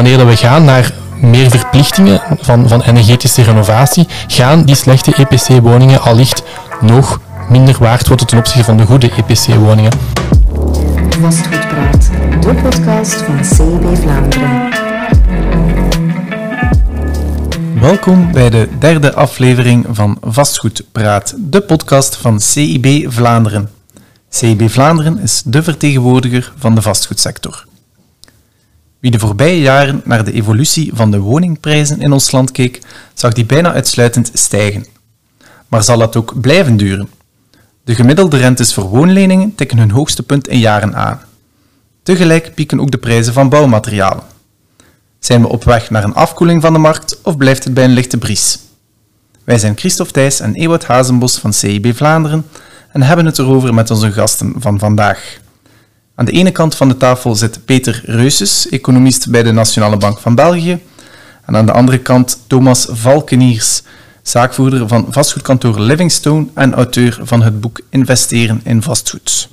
wanneer we gaan naar meer verplichtingen van, van energetische renovatie, gaan die slechte EPC-woningen allicht nog minder waard worden ten opzichte van de goede EPC-woningen. Vastgoedpraat, de podcast van CIB Vlaanderen. Welkom bij de derde aflevering van Vastgoedpraat, de podcast van CIB Vlaanderen. CIB Vlaanderen is de vertegenwoordiger van de vastgoedsector. Wie de voorbije jaren naar de evolutie van de woningprijzen in ons land keek, zag die bijna uitsluitend stijgen. Maar zal dat ook blijven duren? De gemiddelde rentes voor woonleningen tikken hun hoogste punt in jaren aan. Tegelijk pieken ook de prijzen van bouwmaterialen. Zijn we op weg naar een afkoeling van de markt of blijft het bij een lichte bries? Wij zijn Christophe Thijs en Ewout Hazenbos van CIB Vlaanderen en hebben het erover met onze gasten van vandaag. Aan de ene kant van de tafel zit Peter Reuses, economist bij de Nationale Bank van België. En aan de andere kant Thomas Valkeniers, zaakvoerder van vastgoedkantoor Livingstone en auteur van het boek Investeren in vastgoed.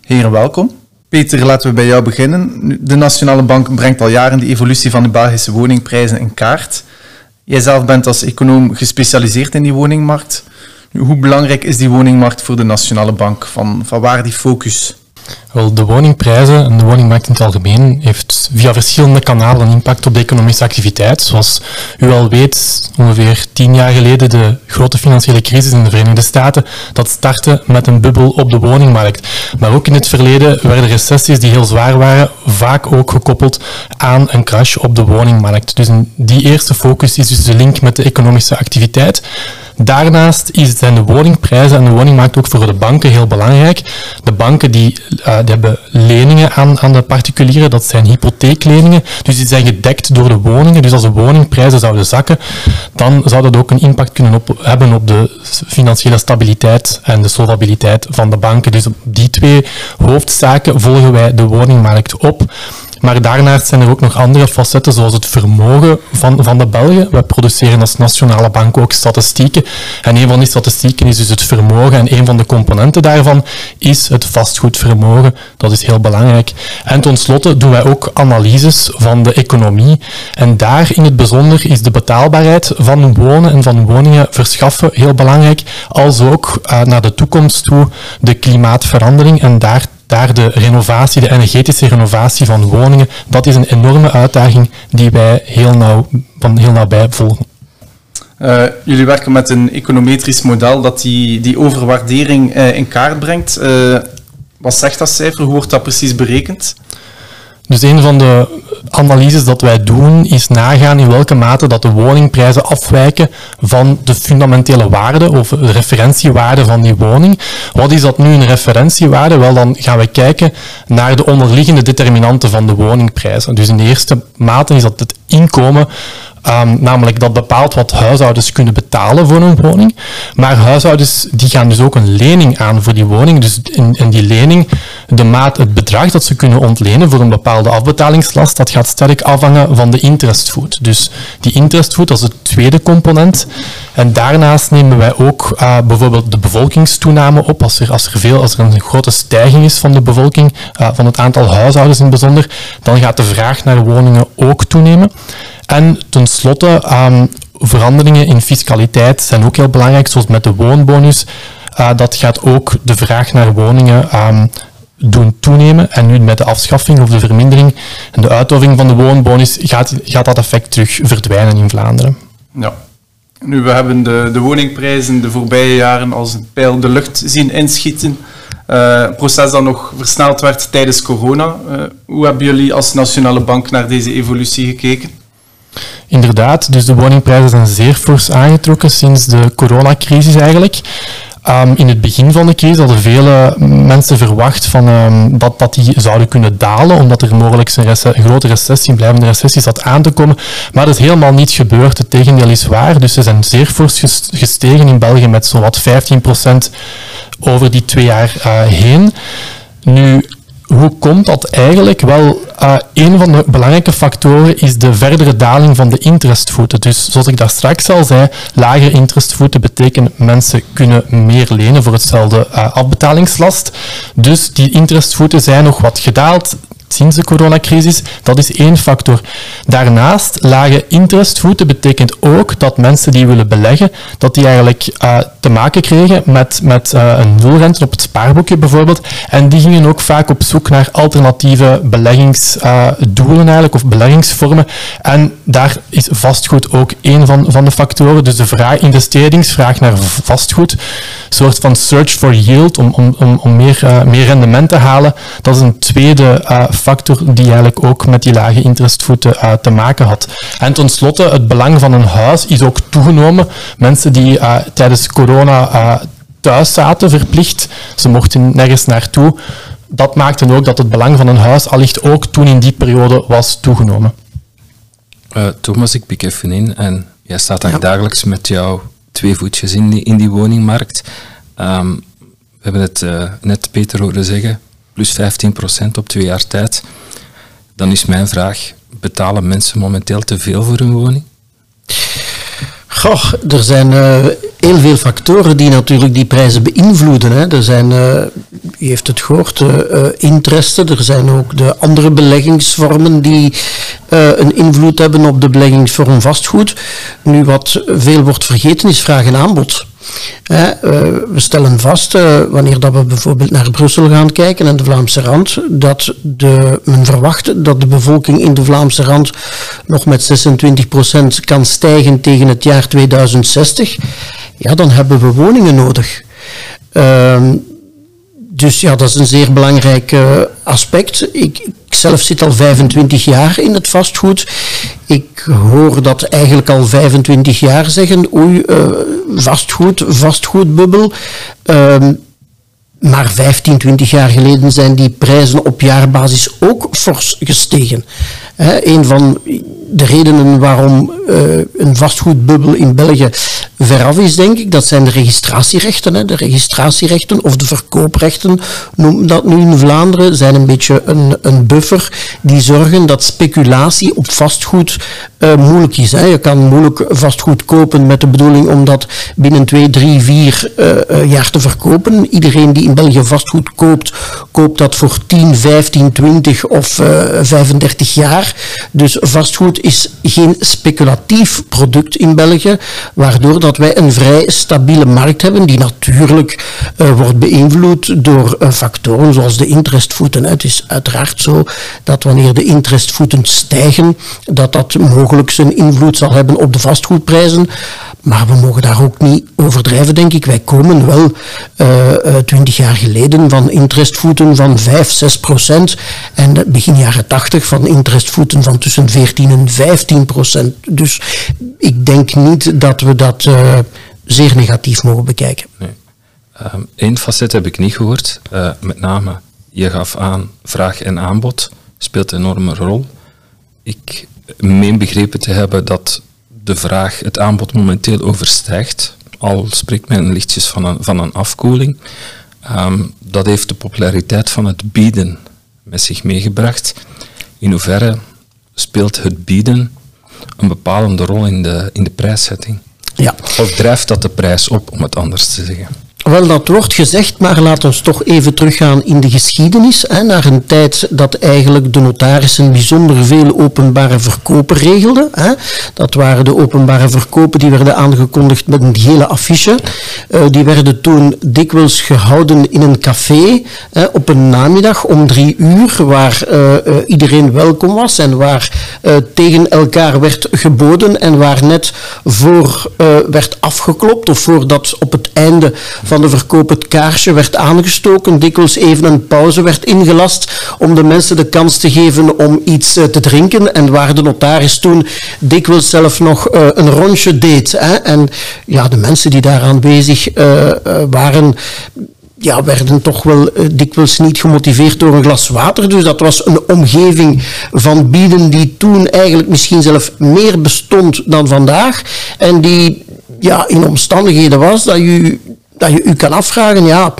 Heren, welkom. Peter, laten we bij jou beginnen. De Nationale Bank brengt al jaren de evolutie van de Belgische woningprijzen in kaart. Jij zelf bent als econoom gespecialiseerd in die woningmarkt. Hoe belangrijk is die woningmarkt voor de Nationale Bank? Van, van waar die focus? Wel, de woningprijzen en de woningmarkt in het algemeen heeft via verschillende kanalen een impact op de economische activiteit. Zoals u al weet, ongeveer tien jaar geleden de grote financiële crisis in de Verenigde Staten, dat startte met een bubbel op de woningmarkt. Maar ook in het verleden werden recessies die heel zwaar waren, vaak ook gekoppeld aan een crash op de woningmarkt. Dus die eerste focus is dus de link met de economische activiteit. Daarnaast zijn de woningprijzen en de woningmarkt ook voor de banken heel belangrijk. De banken die, uh, die hebben leningen aan, aan de particulieren, dat zijn hypotheekleningen, dus die zijn gedekt door de woningen. Dus als de woningprijzen zouden zakken, dan zou dat ook een impact kunnen hebben op de financiële stabiliteit en de solvabiliteit van de banken. Dus op die twee hoofdzaken volgen wij de woningmarkt op. Maar daarnaast zijn er ook nog andere facetten, zoals het vermogen van, van de Belgen. We produceren als nationale bank ook statistieken. En een van die statistieken is dus het vermogen. En een van de componenten daarvan is het vastgoedvermogen. Dat is heel belangrijk. En tenslotte doen wij ook analyses van de economie. En daar in het bijzonder is de betaalbaarheid van wonen en van woningen verschaffen heel belangrijk. Als ook uh, naar de toekomst toe de klimaatverandering. En daar daar de renovatie, de energetische renovatie van woningen, dat is een enorme uitdaging die wij heel nauw, van heel nabij volgen. Uh, jullie werken met een econometrisch model dat die, die overwaardering uh, in kaart brengt. Uh, wat zegt dat cijfer? Hoe wordt dat precies berekend? Dus een van de analyses dat wij doen is nagaan in welke mate dat de woningprijzen afwijken van de fundamentele waarde of de referentiewaarde van die woning. Wat is dat nu een referentiewaarde? Wel, dan gaan we kijken naar de onderliggende determinanten van de woningprijzen. Dus in de eerste mate is dat het inkomen Um, namelijk dat bepaalt wat huishoudens kunnen betalen voor een woning. Maar huishoudens die gaan dus ook een lening aan voor die woning. Dus in, in die lening, de maat, het bedrag dat ze kunnen ontlenen voor een bepaalde afbetalingslast, dat gaat sterk afhangen van de interestvoet. Dus die interestvoet als het tweede component. En daarnaast nemen wij ook uh, bijvoorbeeld de bevolkingstoename op. Als er, als, er veel, als er een grote stijging is van de bevolking, uh, van het aantal huishoudens in bijzonder, dan gaat de vraag naar woningen ook toenemen. En tenslotte, um, veranderingen in fiscaliteit zijn ook heel belangrijk, zoals met de woonbonus. Uh, dat gaat ook de vraag naar woningen um, doen toenemen. En nu met de afschaffing of de vermindering en de uitoving van de woonbonus gaat, gaat dat effect terug verdwijnen in Vlaanderen. Ja. Nu, we hebben de, de woningprijzen de voorbije jaren als een pijl de lucht zien inschieten. Uh, proces dat nog versneld werd tijdens corona. Uh, hoe hebben jullie als Nationale Bank naar deze evolutie gekeken? Inderdaad, dus de woningprijzen zijn zeer fors aangetrokken sinds de coronacrisis eigenlijk. Um, in het begin van de crisis hadden vele mensen verwacht van, um, dat, dat die zouden kunnen dalen, omdat er mogelijk een, een, grote recessie, een blijvende recessie zat aan te komen. Maar dat is helemaal niet gebeurd. Het tegendeel is waar. Dus ze zijn zeer fors gestegen in België met zowat 15% over die twee jaar uh, heen. Nu, hoe komt dat eigenlijk? Wel, uh, een van de belangrijke factoren is de verdere daling van de interestvoeten. Dus zoals ik daar straks al zei, lagere interestvoeten betekenen mensen kunnen meer lenen voor hetzelfde uh, afbetalingslast. Dus die interestvoeten zijn nog wat gedaald sinds de coronacrisis. Dat is één factor. Daarnaast, lage interestvoeten betekent ook dat mensen die willen beleggen, dat die eigenlijk uh, te maken kregen met, met uh, een nulrente op het spaarboekje bijvoorbeeld. En die gingen ook vaak op zoek naar alternatieve beleggingsdoelen uh, eigenlijk, of beleggingsvormen. En daar is vastgoed ook één van, van de factoren. Dus de vraag, investeringsvraag naar vastgoed, een soort van search for yield, om, om, om, om meer, meer rendement te halen. Dat is een tweede uh, factor die eigenlijk ook met die lage interestvoeten uh, te maken had. En tenslotte, het belang van een huis is ook toegenomen. Mensen die tijdens corona thuis zaten, verplicht, ze mochten nergens naartoe. Dat maakte ook dat het belang van een huis allicht ook toen in die periode was toegenomen. Thomas, ik pik even in en jij staat daar ja. dagelijks met jouw twee voetjes in die, in die woningmarkt. Um, we hebben het uh, net Peter horen zeggen, plus 15% op twee jaar tijd. Dan is mijn vraag, betalen mensen momenteel te veel voor hun woning? Goh, er zijn uh, heel veel factoren die natuurlijk die prijzen beïnvloeden. Hè. Er zijn, uh, heeft het gehoord, uh, interesten. Er zijn ook de andere beleggingsvormen die een invloed hebben op de beleggingsvorm vastgoed. Nu, wat veel wordt vergeten is vraag en aanbod. Eh, we stellen vast, eh, wanneer dat we bijvoorbeeld naar Brussel gaan kijken en de Vlaamse rand, dat de, men verwacht dat de bevolking in de Vlaamse rand nog met 26% kan stijgen tegen het jaar 2060. Ja, dan hebben we woningen nodig. Ehm, dus ja, dat is een zeer belangrijk uh, aspect. Ik, ik, zelf zit al 25 jaar in het vastgoed. Ik hoor dat eigenlijk al 25 jaar zeggen, oei, uh, vastgoed, vastgoedbubbel. Uh, maar 15, 20 jaar geleden zijn die prijzen op jaarbasis ook fors gestegen. He, een van de redenen waarom uh, een vastgoedbubbel in België veraf is, denk ik, dat zijn de registratierechten. Hè. De registratierechten of de verkooprechten, noem dat nu in Vlaanderen, zijn een beetje een, een buffer die zorgen dat speculatie op vastgoed uh, moeilijk is. Hè. Je kan moeilijk vastgoed kopen met de bedoeling om dat binnen 2, 3, 4 uh, jaar te verkopen. Iedereen die in België vastgoed koopt, koopt dat voor 10, 15, 20 of uh, 35 jaar. Dus vastgoed is geen speculatief product in België, waardoor dat wij een vrij stabiele markt hebben, die natuurlijk uh, wordt beïnvloed door uh, factoren zoals de interestvoeten. Het is uiteraard zo dat wanneer de interestvoeten stijgen, dat dat mogelijk zijn invloed zal hebben op de vastgoedprijzen. Maar we mogen daar ook niet overdrijven, denk ik. Wij komen wel twintig uh, jaar geleden van interestvoeten van 5, 6 procent. En begin jaren 80 van interestvoeten van tussen 14 en 15 procent. Dus ik denk niet dat we dat uh, zeer negatief mogen bekijken. Nee. Eén facet heb ik niet gehoord. Met name, je gaf aan, vraag en aanbod speelt een enorme rol. Ik meen begrepen te hebben dat de vraag het aanbod momenteel overstijgt. Al spreekt men lichtjes van een, van een afkoeling. Um, dat heeft de populariteit van het bieden met zich meegebracht. In hoeverre speelt het bieden een bepalende rol in de, in de prijszetting? Ja. Of drijft dat de prijs op, om het anders te zeggen? Wel, dat wordt gezegd, maar laten we toch even teruggaan in de geschiedenis. Hè, naar een tijd dat eigenlijk de notarissen bijzonder veel openbare verkopen regelden. Hè. Dat waren de openbare verkopen die werden aangekondigd met een hele affiche. Uh, die werden toen dikwijls gehouden in een café hè, op een namiddag om drie uur, waar uh, uh, iedereen welkom was en waar tegen elkaar werd geboden en waar net voor werd afgeklopt of voordat op het einde van de verkoop het kaarsje werd aangestoken, dikwijls even een pauze werd ingelast om de mensen de kans te geven om iets uh, te drinken en waar de notaris toen dikwijls zelf nog uh, een rondje deed. Hè? En ja, de mensen die daar aanwezig uh, waren ja, werden toch wel uh, dikwijls niet gemotiveerd door een glas water. Dus dat was een omgeving van bieden die toen eigenlijk misschien zelf meer bestond dan vandaag. En die ja, in omstandigheden was dat je dat je u kan afvragen, ja,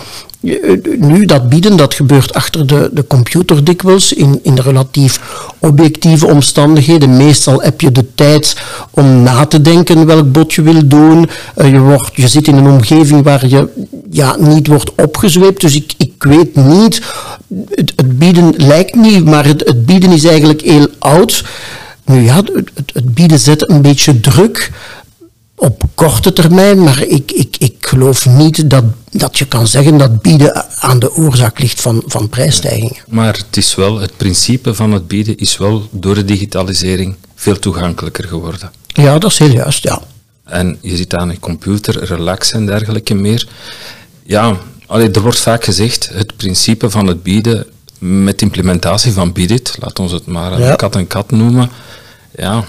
nu, dat bieden, dat gebeurt achter de, de computer dikwijls, in, in relatief objectieve omstandigheden. Meestal heb je de tijd om na te denken welk bod je wil doen. Uh, je, wordt, je zit in een omgeving waar je ja, niet wordt opgezweept. Dus ik, ik weet niet, het, bieden lijkt niet, maar het, het bieden is eigenlijk heel oud. Nu ja, het, het bieden zet een beetje druk op korte termijn, maar ik, ik geloof niet dat, dat je kan zeggen dat bieden aan de oorzaak ligt van, van prijsstijgingen. Maar het is wel, het principe van het bieden is wel door de digitalisering veel toegankelijker geworden. Ja, dat is heel juist, ja. En je ziet aan een computer, relax en dergelijke meer. Ja, allee, er wordt vaak gezegd, het principe van het bieden met implementatie van Bidit, laat ons het maar ja. kat en kat noemen, ja,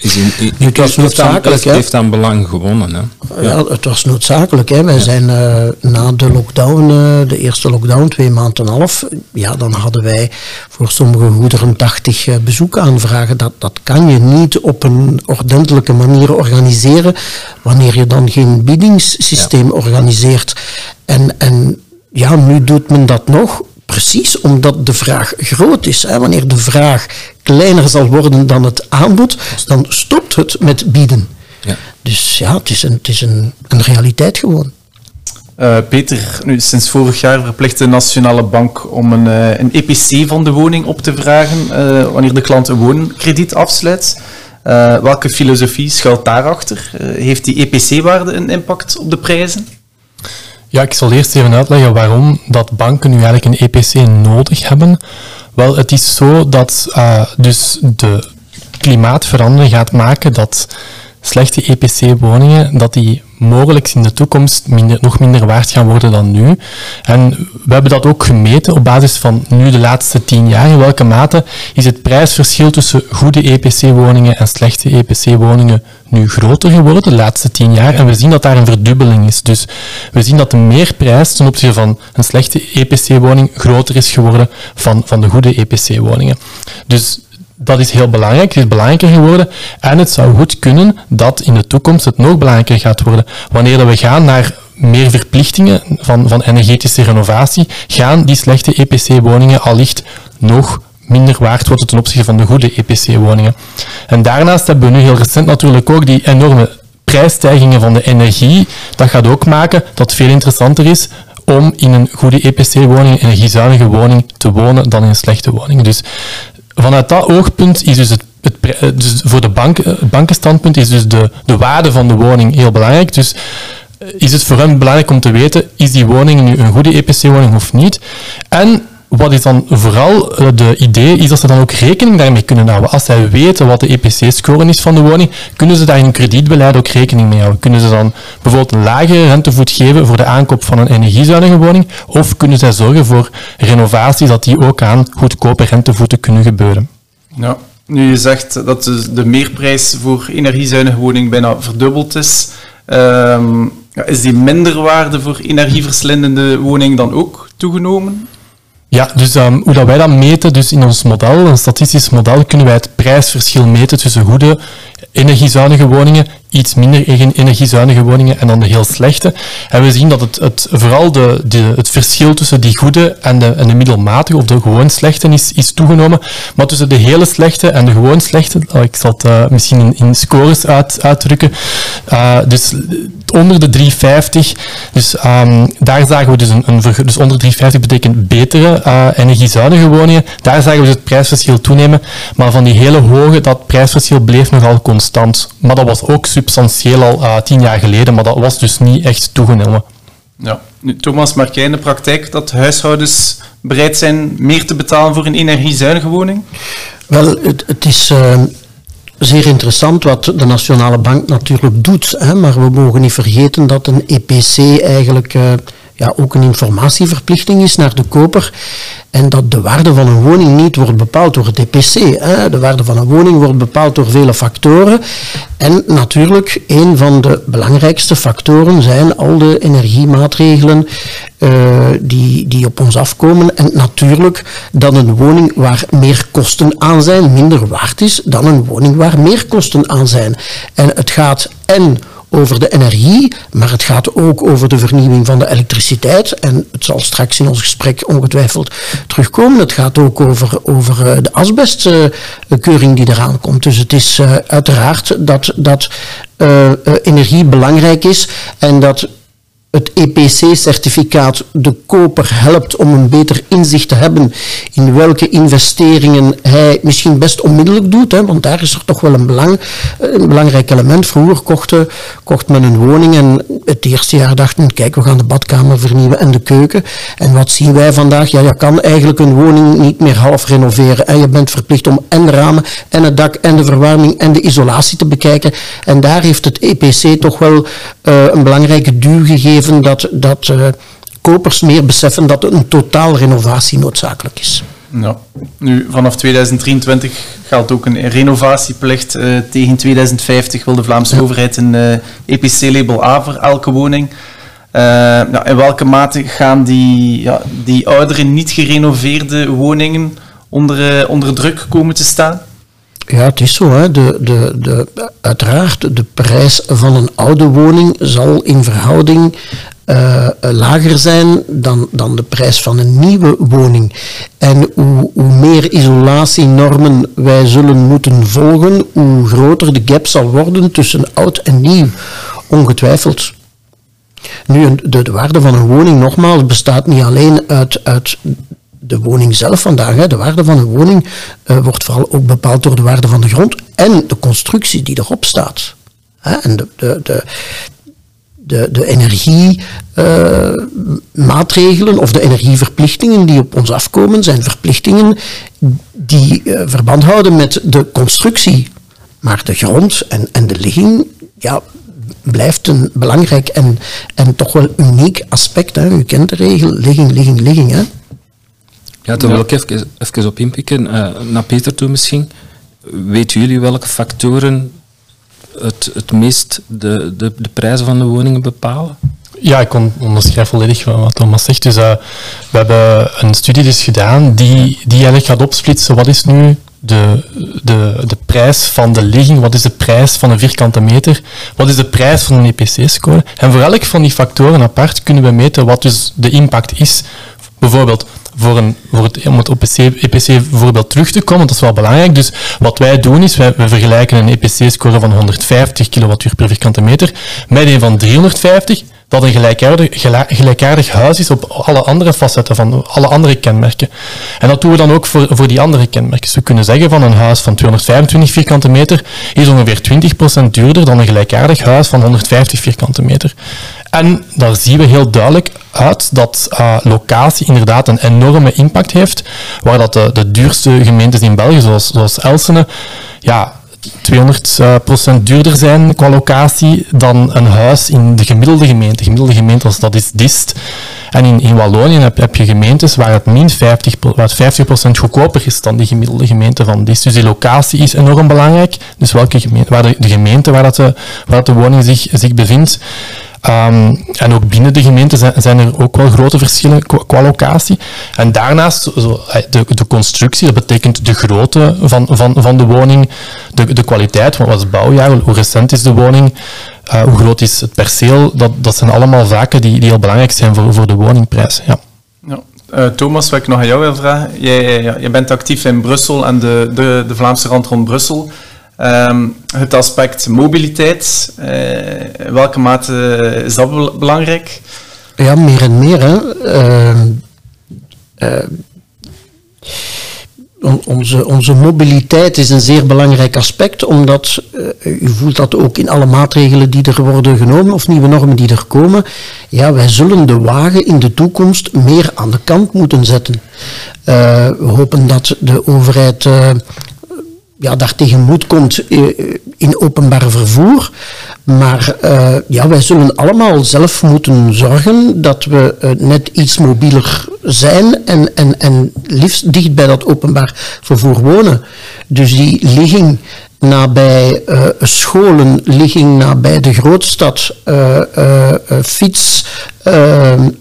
is in, het was noodzakelijk. Het heeft aan belang gewonnen. Hè? Ja. het was noodzakelijk. Hè. Wij zijn uh, na de lockdown, uh, de eerste lockdown, twee maanden en een half, ja, dan hadden wij voor sommige goederen 80 uh, bezoekaanvragen. Dat, dat kan je niet op een ordentelijke manier organiseren wanneer je dan geen biedingssysteem ja. organiseert. En, en ja, nu doet men dat nog Precies omdat de vraag groot is. Hè. Wanneer de vraag kleiner zal worden dan het aanbod, dan stopt het met bieden. Ja. Dus ja, het is een, het is een, een realiteit gewoon. Uh, Peter, nu, sinds vorig jaar verplicht de Nationale Bank om een, uh, een EPC van de woning op te vragen uh, wanneer de klant een woonkrediet afsluit. welke filosofie schuilt daarachter? heeft die EPC-waarde een impact op de prijzen? Ja, ik zal eerst even uitleggen waarom dat banken nu eigenlijk een EPC nodig hebben. Wel, het is zo dat uh, dus de klimaatverandering gaat maken dat slechte EPC-woningen, dat die mogelijk in de toekomst minder, nog minder waard gaan worden dan nu. En we hebben dat ook gemeten op basis van nu de laatste tien jaar. In welke mate is het prijsverschil tussen goede EPC-woningen en slechte EPC-woningen nu groter geworden de laatste tien jaar. En we zien dat daar een verdubbeling is. Dus we zien dat de meerprijs ten opzichte van een slechte EPC-woning groter is geworden van, van de goede EPC-woningen. Dus dat is heel belangrijk, het is belangrijker geworden en het zou goed kunnen dat in de toekomst het nog belangrijker gaat worden. Wanneer we gaan naar meer verplichtingen van, van energetische renovatie, gaan die slechte EPC-woningen allicht nog minder waard worden ten opzichte van de goede EPC-woningen. En daarnaast hebben we nu heel recent natuurlijk ook die enorme prijsstijgingen van de energie. Dat gaat ook maken dat het veel interessanter is om in een goede EPC-woning, een energiezuinige woning, te wonen dan in een slechte woning. Dus vanuit dat oogpunt is dus het, het eh, dus voor de bank, eh, bankenstandpunt is dus de, de waarde van de woning heel belangrijk. Dus eh, is het voor hen belangrijk om te weten, is die woning nu een goede EPC-woning of niet? En wat is dan vooral eh, de idee, is dat ze dan ook rekening daarmee kunnen houden. Als zij weten wat de EPC-score is van de woning, kunnen ze daar in hun kredietbeleid ook rekening mee houden. Kunnen ze dan bijvoorbeeld een lagere rentevoet geven voor de aankoop van een energiezuinige woning, of kunnen zij zorgen voor renovaties dat die ook aan goedkope rentevoeten kunnen gebeuren. Ja, nu je zegt dat de meerprijs voor energiezuinige woning bijna verdubbeld is, ehm, is die minderwaarde voor energieverslindende woning dan ook toegenomen? Ja, dus um, hoe dat wij dat meten, dus in ons model, een statistisch model, kunnen wij het prijsverschil meten tussen goede energiezuinige woningen, iets minder energiezuinige woningen en dan de heel slechte. En we zien dat het, het vooral de, de, het verschil tussen die goede en de, en de middelmatige of de gewoon slechte is, is toegenomen. Maar tussen de hele slechte en de gewoon slechte, oh, ik zal het uh, misschien in, scores uit, uitdrukken, uh, dus onder de 350, dus um, daar zagen we dus een, een dus onder 350 betekent betere uh, energiezuinige woningen, daar zagen we dus het prijsverschil toenemen, maar van die hele hoge, dat prijsverschil bleef nogal constant. Maar dat was ook substantieel al uh, tien jaar geleden, maar dat was dus niet echt toegenomen. Ja. Nu, Thomas, merk jij in de praktijk dat huishoudens bereid zijn meer te betalen voor een energiezuinige woning? Wel, het, het is uh, zeer interessant wat de Nationale Bank natuurlijk doet, hè, maar we mogen niet vergeten dat een EPC eigenlijk... Uh, ja, ook een informatieverplichting is naar de koper en dat de waarde van een woning niet wordt bepaald door het EPC. Hè. De waarde van een woning wordt bepaald door vele factoren en natuurlijk een van de belangrijkste factoren zijn al de energiemaatregelen uh, die, die op ons afkomen en natuurlijk dat een woning waar meer kosten aan zijn minder waard is dan een woning waar meer kosten aan zijn. En het gaat en over de energie, maar het gaat ook over de vernieuwing van de elektriciteit. En het zal straks in ons gesprek ongetwijfeld terugkomen. Het gaat ook over, over eh, de asbestkeuring die eraan komt. Dus het is uh, uiteraard dat, dat uh, energie belangrijk is en dat het EPC-certificaat de koper helpt om een beter inzicht te hebben in welke investeringen hij misschien best onmiddellijk doet, hè, want daar is er toch wel een, belang, een belangrijk element. Vroeger kochten, kocht men een woning en het eerste jaar dachten, kijk, we gaan de badkamer vernieuwen en de keuken. En wat zien wij vandaag? Ja, je kan eigenlijk een woning niet meer half renoveren. En je bent verplicht om en de ramen en het dak en de verwarming en de isolatie te bekijken. En daar heeft het EPC toch wel uh, een belangrijke duw gegeven dat, dat uh, kopers meer beseffen dat een totaal renovatie noodzakelijk is. Ja. Nu, vanaf 2023 geldt ook een renovatieplicht. Uh, tegen 2050 wil de Vlaamse ja. overheid een uh, EPC-label A voor elke woning. Uh, nou, in welke mate gaan die, ja, die oudere, niet gerenoveerde woningen onder, onder druk komen te staan? Ja, het is zo. Hè. De, de, de, uiteraard, de prijs van een oude woning zal in verhouding uh, lager zijn dan, dan de prijs van een nieuwe woning. En hoe, hoe meer isolatienormen wij zullen moeten volgen, hoe groter de gap zal worden tussen oud en nieuw. Ongetwijfeld. Nu, de, de waarde van een woning, nogmaals, bestaat niet alleen uit, uit de woning zelf vandaag. Hè. De waarde van een woning uh, wordt vooral ook bepaald door de waarde van de grond en de constructie die erop staat. Hè. En de, de, de, de, de energiemaatregelen uh, of de energieverplichtingen die op ons afkomen, zijn verplichtingen die uh, verband houden met de constructie. Maar de grond en, en de ligging, ja, blijft een belangrijk en, en toch wel uniek aspect. Hè. U kent de regel, ligging, ligging, ligging. Hè. Ja, daar wil ik even, even op inpikken. Uh, naar Peter toe misschien. Weten jullie welke factoren het, het meest de, de, de prijzen van de woningen bepalen? Ja, ik onderschrijf volledig wat Thomas zegt. Dus uh, we hebben een studie dus gedaan die, die eigenlijk gaat opsplitsen wat is nu de, de, de prijs van de ligging, wat is de prijs van een vierkante meter, wat is de prijs van een EPC-score. En voor elk van die factoren apart kunnen we meten wat dus de impact is. Bijvoorbeeld, voor, een, voor het, om het OPC, EPC voorbeeld terug te komen, dat is wel belangrijk. Dus wat wij doen is, wij vergelijken een EPC-score van 150 kWh per vierkante meter met een van 350, dat een gelijkaardig, gelijkaardig huis is op alle andere facetten van alle andere kenmerken. En dat doen we dan ook voor, voor die andere kenmerken. Dus we kunnen zeggen van een huis van 225 vierkante meter is ongeveer 20% duurder dan een gelijkaardig huis van 150 vierkante meter. En daar zien we heel duidelijk uit dat uh, locatie inderdaad een enorme impact heeft, waar dat de, de duurste gemeentes in België, zoals, zoals Elsene, ja, 200% duurder zijn qua locatie dan een huis in de gemiddelde gemeente. De gemiddelde gemeente, als dat is Dist. En in, in Wallonië heb, je gemeentes waar het min 50, waar het 50% goedkoper is dan die gemiddelde gemeente van Dist. Dus die locatie is enorm belangrijk. Dus welke gemeente, waar de, de gemeente waar, dat de, waar dat de woning zich, zich bevindt. Um, en ook binnen de gemeente zijn, zijn, er ook wel grote verschillen qua, locatie. En daarnaast zo, de, de, constructie, dat betekent de grootte van, van, van de woning, de, de kwaliteit, wat was het bouwjaar, hoe recent is de woning, uh, hoe groot is het perceel, dat, dat zijn allemaal zaken die, die heel belangrijk zijn voor, voor de woningprijs. Ja. ja. Uh, Thomas, wat ik nog aan jou wil vragen, jij, jij bent actief in Brussel en de, de, de Vlaamse rand rond Brussel. Um, het aspect mobiliteit, in welke mate is dat belangrijk? Ja, meer en meer. Hè. Uh, uh, onze, onze mobiliteit is een zeer belangrijk aspect, omdat u voelt dat ook in alle maatregelen die er worden genomen of nieuwe normen die er komen. Ja, wij zullen de wagen in de toekomst meer aan de kant moeten zetten. we hopen dat de overheid ja, daar tegenmoet komt eh, in openbaar vervoer. Maar uh, ja, wij zullen allemaal zelf moeten zorgen dat we uh, net iets mobieler zijn en, en, en liefst dicht bij dat openbaar vervoer wonen. Dus die ligging nabij uh, scholen, ligging nabij de grootstad, uh, uh, fiets,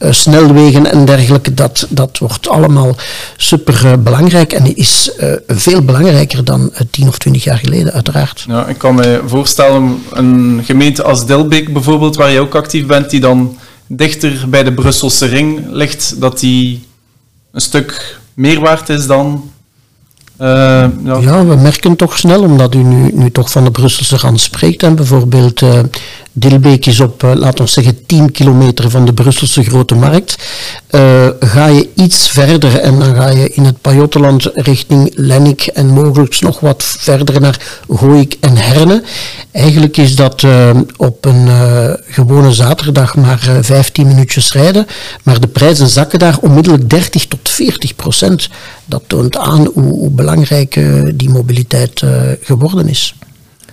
snelwegen en dergelijke, dat, dat wordt allemaal super belangrijk en is veel belangrijker dan tien of twintig jaar geleden, uiteraard. Ja, ik kan me voorstellen, een gemeente als Delbeek bijvoorbeeld, waar je ook actief bent, die dan dichter bij de Brusselse ring ligt, dat die een stuk meer waard is dan ja. ja. we merken toch snel, omdat u nu, nu toch van de Brusselse rand spreekt. En bijvoorbeeld uh, Dilbeek is op, uh, laten we zeggen, 10 kilometer van de Brusselse Grote Markt. ga je iets verder en dan ga je in het Pajottenland richting Lennik en mogelijk nog wat verder naar Gooik en Herne. Eigenlijk is dat op een gewone zaterdag maar 15 minuutjes rijden. Maar de prijzen zakken daar onmiddellijk 30 tot 40 procent. Dat toont aan hoe, hoe belangrijk die mobiliteit geworden is.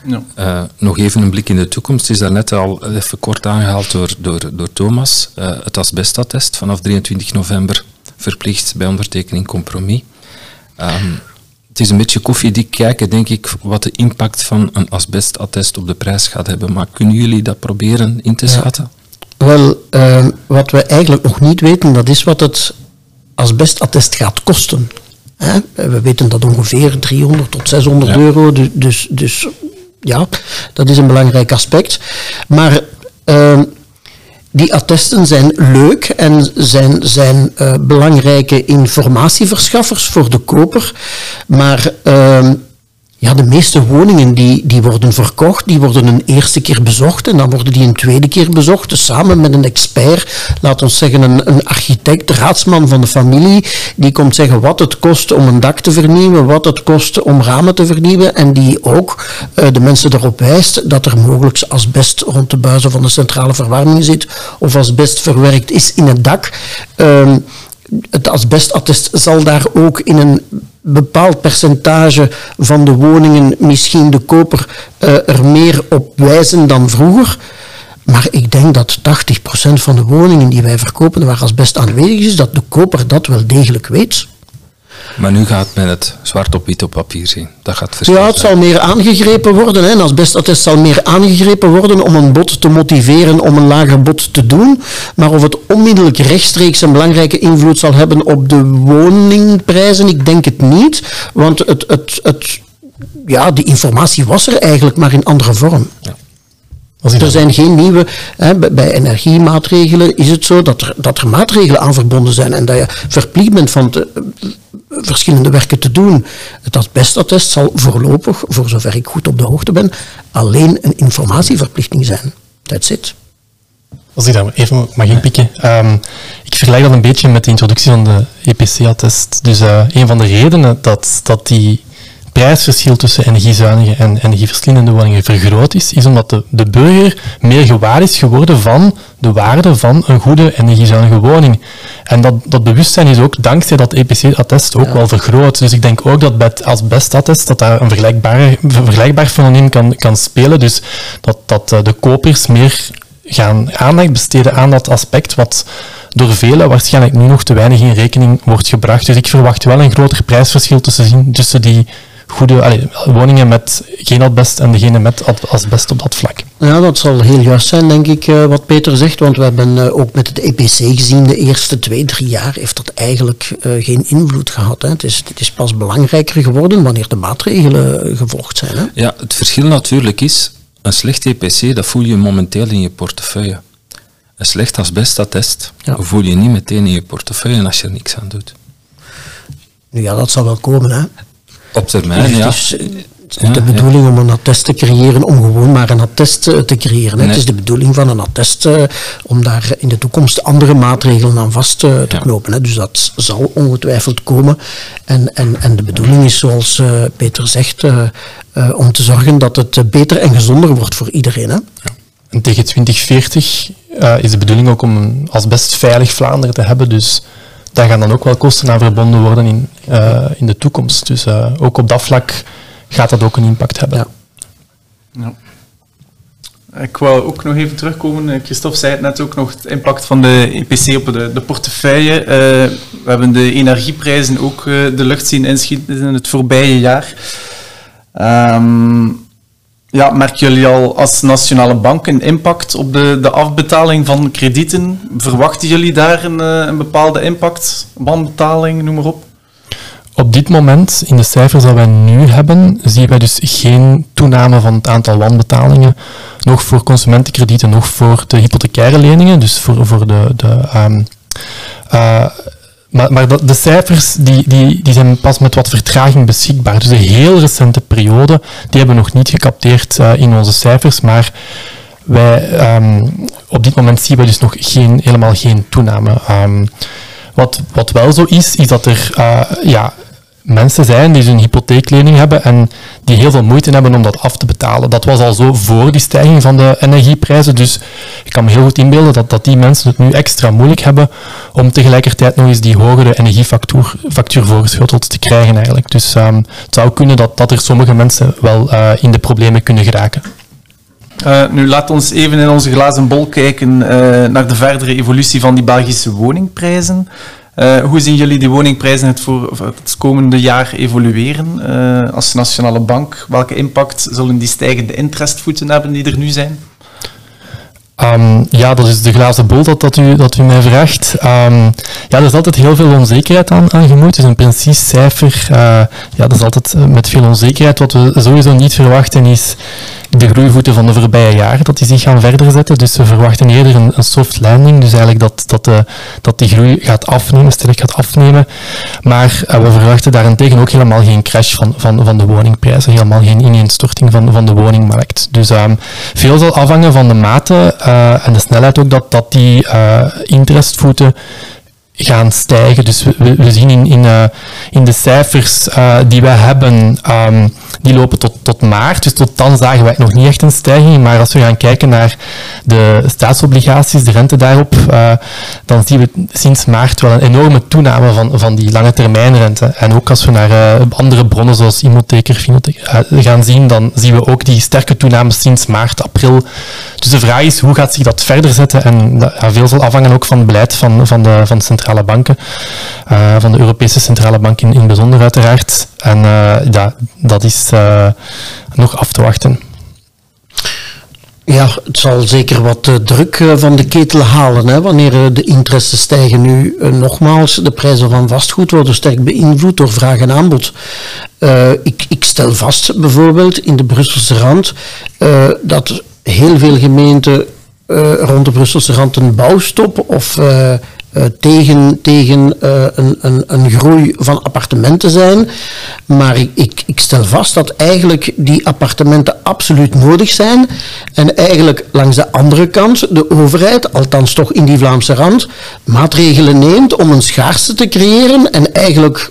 Ja. Uh, nog even een blik in de toekomst. is daarnet al even kort aangehaald door, door, door Thomas. Uh, het asbestattest vanaf 23 november verplicht bij ondertekening compromis. Um, het is een beetje koffiedik kijken, denk ik, wat de impact van een asbestattest op de prijs gaat hebben. Maar kunnen jullie dat proberen in te schatten? Wel, uh, wat we eigenlijk nog niet weten, dat is wat het asbestattest gaat kosten. We weten dat ongeveer 300 tot 600 euro, dus, dus, dus ja, dat is een belangrijk aspect. Maar uh, die attesten zijn leuk en zijn, zijn uh, belangrijke informatieverschaffers voor de koper. Maar uh, ja, de meeste woningen die, die worden verkocht, die worden een eerste keer bezocht en dan worden die een tweede keer bezocht, dus samen met een expert, laat ons zeggen een, een architect, raadsman van de familie, die komt zeggen wat het kost om een dak te vernieuwen, wat het kost om ramen te vernieuwen en die ook uh, de mensen erop wijst dat er mogelijk asbest rond de buizen van de centrale verwarming zit of asbest verwerkt is in het dak. Uh, het asbestattest zal daar ook in een bepaald percentage van de woningen misschien de koper uh, er meer op wijzen dan vroeger. Maar ik denk dat 80% van de woningen die wij verkopen waar asbest aanwezig is, dat de koper dat wel degelijk weet. Maar nu gaat men het zwart op wit op papier zien. Dat gaat Ja, het zal meer aangegrepen worden. Hè. Als bestattest zal meer aangegrepen worden om een bod te motiveren om een lager bod te doen. Maar of het onmiddellijk rechtstreeks een belangrijke invloed zal hebben op de woningprijzen, ik denk het niet. Want het, het, het, ja, die informatie was er eigenlijk, maar in andere vorm. Ja. Er zijn geen nieuwe, hè, bij energiemaatregelen is het zo dat er, dat er maatregelen aan verbonden zijn en dat je verplicht bent van te, verschillende werken te doen. Het asbestattest zal voorlopig, voor zover ik goed op de hoogte ben, alleen een informatieverplichting zijn. That's it. Als ik daar even mag inpikken. Um, ik vergelijk dat een beetje met de introductie van de EPC-attest. Dus uh, een van de redenen dat, dat die prijsverschil tussen energiezuinige en energieverslindende woningen vergroot is, is omdat de, de burger meer gewaar is geworden van de waarde van een goede energiezuinige woning. En dat, dat bewustzijn is ook dankzij dat EPC-attest ook wel vergroot. Dus ik denk ook dat bij het asbestattest dat daar een vergelijkbaar, vergelijkbaar fenomeen kan, kan spelen. Dus dat, dat eh, de kopers meer gaan aandacht besteden aan dat aspect wat door velen waarschijnlijk nu nog te weinig in rekening wordt gebracht. Dus ik verwacht wel een groter prijsverschil tussen, tussen die goede allez, woningen met geen asbest en degene met asbest op dat vlak. Ja, dat zal heel juist zijn, denk ik, uh, wat Peter zegt. Want we hebben uh, ook met het EPC gezien, de eerste twee, drie jaar heeft dat eigenlijk uh, geen invloed gehad. Hè. Het, is, het is pas belangrijker geworden wanneer de maatregelen gevolgd zijn. Hè. Ja, het verschil natuurlijk is, een slecht EPC, dat voel je momenteel in je portefeuille. Een slecht asbestattest ja. voel je niet meteen in je portefeuille als je er niks aan doet. Ja, dat zal wel komen, hè. Op termijn, ja. Het is niet de bedoeling om een attest te creëren om gewoon maar een attest eh, te creëren. Het is de bedoeling van een attest uh, om daar in de toekomst andere maatregelen aan vast te knopen. Hè. Dus dat zal ongetwijfeld komen. En, en, en de bedoeling is, zoals Peter zegt, om te zorgen dat het beter en gezonder wordt voor iedereen. Hè. En tegen 2040 is de bedoeling ook om een asbest veilig Vlaanderen te hebben. Dus daar gaan dan ook wel kosten aan verbonden worden in, uh, in de toekomst. Dus uh, ook op dat vlak gaat dat ook een impact hebben. Ja. ja. Ik wil ook nog even terugkomen. Eh, Christophe zei het net ook nog, het impact van de EPC op de, de portefeuille. Uh, we hebben de energieprijzen ook uh, de lucht zien inschieten in het voorbije jaar. Ehm, ja, merken jullie al als nationale bank een impact op de, de afbetaling van kredieten? Verwachten jullie daar een, eh, een bepaalde impact? Wanbetaling, noem maar op. Op dit moment, in de cijfers die wij nu hebben, zien wij dus geen toename van het aantal wanbetalingen. Nog voor consumentenkredieten, nog voor de hypothecaire leningen, dus voor, voor de, de ehm, eh, maar, maar de, cijfers die, die, die zijn pas met wat vertraging beschikbaar. Dus de heel recente periode, die hebben we nog niet gecapteerd uh, in onze cijfers, maar wij, um, op dit moment zien we dus nog geen, helemaal geen toename. Um, wat, wat wel zo is, is dat er uh, ja, mensen zijn die een hypotheeklening hebben en die heel veel moeite hebben om dat af te betalen. Dat was al zo voor die stijging van de energieprijzen, dus ik kan me heel goed inbeelden dat, dat die mensen het nu extra moeilijk hebben om tegelijkertijd nog eens die hogere energiefactuur factuur voorgeschoteld te krijgen eigenlijk. Dus um, het zou kunnen dat, dat er sommige mensen wel uh, in de problemen kunnen geraken. Uh, nu laat ons even in onze glazen bol kijken uh, naar de verdere evolutie van die Belgische woningprijzen. Uh, hoe zien jullie die woningprijzen het, voor, het komende jaar evolueren uh, als nationale bank? Welke impact zullen die stijgende interestvoeten hebben die er nu zijn? Um, ja, dat is de glazen bol dat, dat, u, dat u mij vraagt. Um, ja, er is altijd heel veel onzekerheid aan, aan gemoeid. Dus een precies cijfer, uh, ja, dat is altijd met veel onzekerheid. Wat we sowieso niet verwachten is de groeivoeten van de voorbije jaren, dat die zich gaan verder zetten. Dus we verwachten eerder een, soft landing, dus eigenlijk dat, dat, de, dat die groei gaat afnemen, sterk gaat afnemen. Maar uh, we verwachten daarentegen ook helemaal geen crash van, van, van de woningprijzen, helemaal geen ineenstorting van, van de woningmarkt. Dus um, veel zal afhangen van de mate uh, en de snelheid ook dat, dat die interestvoeten gaan stijgen. Dus we, we zien in, in, uh, in de cijfers uh, die wij hebben, um, die lopen tot, tot maart. Dus tot dan zagen wij nog niet echt een stijging. Maar als we gaan kijken naar de staatsobligaties, de rente daarop, uh, dan zien we sinds maart wel een enorme toename van, van die lange termijnrente. En ook als we naar andere bronnen zoals Imotheker, gaan zien, dan zien we ook die sterke toename sinds maart, april. Dus de vraag is, hoe gaat zich dat verder zetten? En dat, veel zal afhangen ook van het beleid van, van de, van de centrale banken, uh, van de Europese Centrale Bank in, in bijzonder uiteraard. En uh, ja, dat is uh, nog af te wachten. Ja, het zal zeker wat uh, druk uh, van de ketel halen hè, wanneer uh, de interesten stijgen. Nu, nogmaals, de prijzen van vastgoed worden sterk beïnvloed door vraag en aanbod. Ik, ik, stel vast bijvoorbeeld in de Brusselse rand dat heel veel gemeenten rond de Brusselse rand een bouwstop of uh, tegen, tegen uh, een, een, een groei van appartementen zijn. Maar ik, ik, ik stel vast dat eigenlijk die appartementen absoluut nodig zijn. En eigenlijk langs de andere kant de overheid, althans toch in die Vlaamse rand, maatregelen neemt om een schaarste te creëren en eigenlijk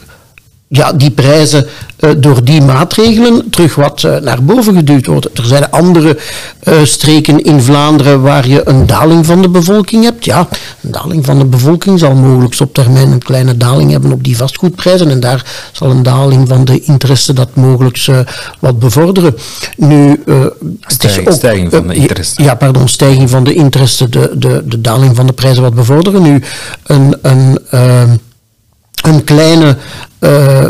ja, die prijzen uh, door die maatregelen terug wat uh, naar boven geduwd worden. Er zijn andere uh, streken in Vlaanderen waar je een daling van de bevolking hebt. Ja, een daling van de bevolking zal mogelijk op termijn een kleine daling hebben op die vastgoedprijzen. En daar zal een daling van de interesse dat mogelijk wat bevorderen. Nu, stijging, ook, stijging van de interesse. Ja, pardon, stijging van de interesse, de, de, de daling van de prijzen wat bevorderen. Nu, een... een een kleine. Uh,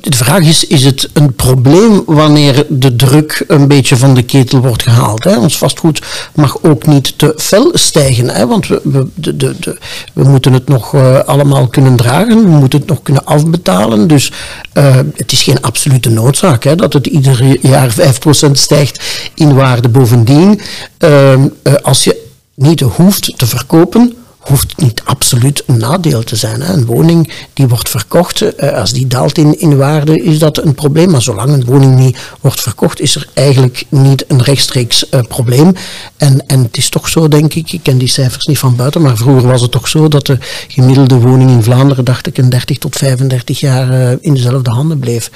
de vraag is: is het een probleem wanneer de druk een beetje van de ketel wordt gehaald? Hè? Ons vastgoed mag ook niet te fel stijgen, hè? want we, we, de, de, de, we moeten het nog uh, allemaal kunnen dragen, we moeten het nog kunnen afbetalen. Dus uh, het is geen absolute noodzaak hè, dat het ieder jaar 5% stijgt in waarde. Bovendien, als je niet hoeft te verkopen hoeft niet absoluut een nadeel te zijn. Hè. Een woning die wordt verkocht, eh, als die daalt in, in waarde, is dat een probleem. Maar zolang een woning niet wordt verkocht, is er eigenlijk niet een rechtstreeks uh, probleem. En, en het is toch zo, denk ik, ik ken die cijfers niet van buiten, maar vroeger was het toch zo dat de gemiddelde woning in Vlaanderen, dacht ik, een 30 tot 35 jaar uh, in dezelfde handen bleef.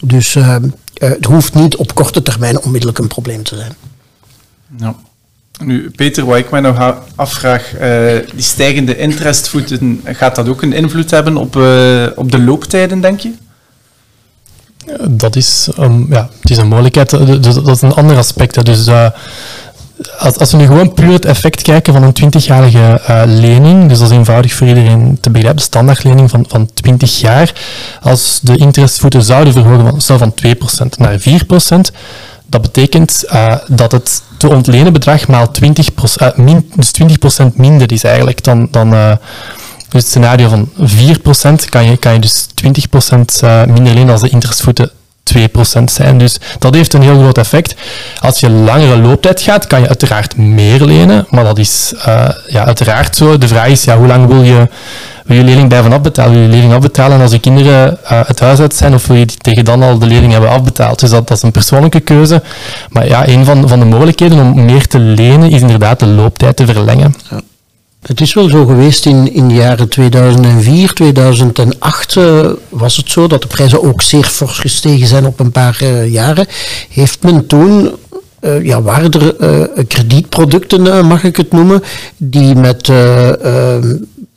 Dus het hoeft niet op korte termijn onmiddellijk een probleem te zijn. Ja. Nu, Peter, wat ik mij nog afvraag, uh, die stijgende interestvoeten, gaat dat ook een invloed hebben op, uh, op de looptijden, denk je? Dat is, um, ja, het is een mogelijkheid. Dat is een ander aspect. Dus uh, als, we nu gewoon puur het effect kijken van een 20-jarige uh, lening, dus dat is eenvoudig voor iedereen te begrijpen, standaardlening van, van 20 jaar, als de interestvoeten zouden verhogen van, van 2% naar 4%, dat betekent uh, dat het te ontlenen bedrag maal 20%, uh, min, dus 20% minder is eigenlijk dan, dan uh, dus het scenario van 4% kan je, kan je dus 20% minder lenen als de interestvoeten 2% zijn. Dus dat heeft een heel groot effect. Als je langere looptijd gaat, kan je uiteraard meer lenen, maar dat is uh, ja, uiteraard zo. De vraag is, ja, hoe lang wil je, wil je lening blijven afbetalen? Wil je lening afbetalen als je kinderen uh, het huis uit zijn of wil je tegen dan al de lening hebben afbetaald? Dus dat, dat is een persoonlijke keuze. Maar ja, een van, van de mogelijkheden om meer te lenen is inderdaad de looptijd te verlengen. Het is wel zo geweest in, in de jaren 2004, 2008 uh, was het zo dat de prijzen ook zeer fors gestegen zijn op een paar uh, jaren. Heeft men toen, uh, ja, waren er kredietproducten, mag ik het noemen, die met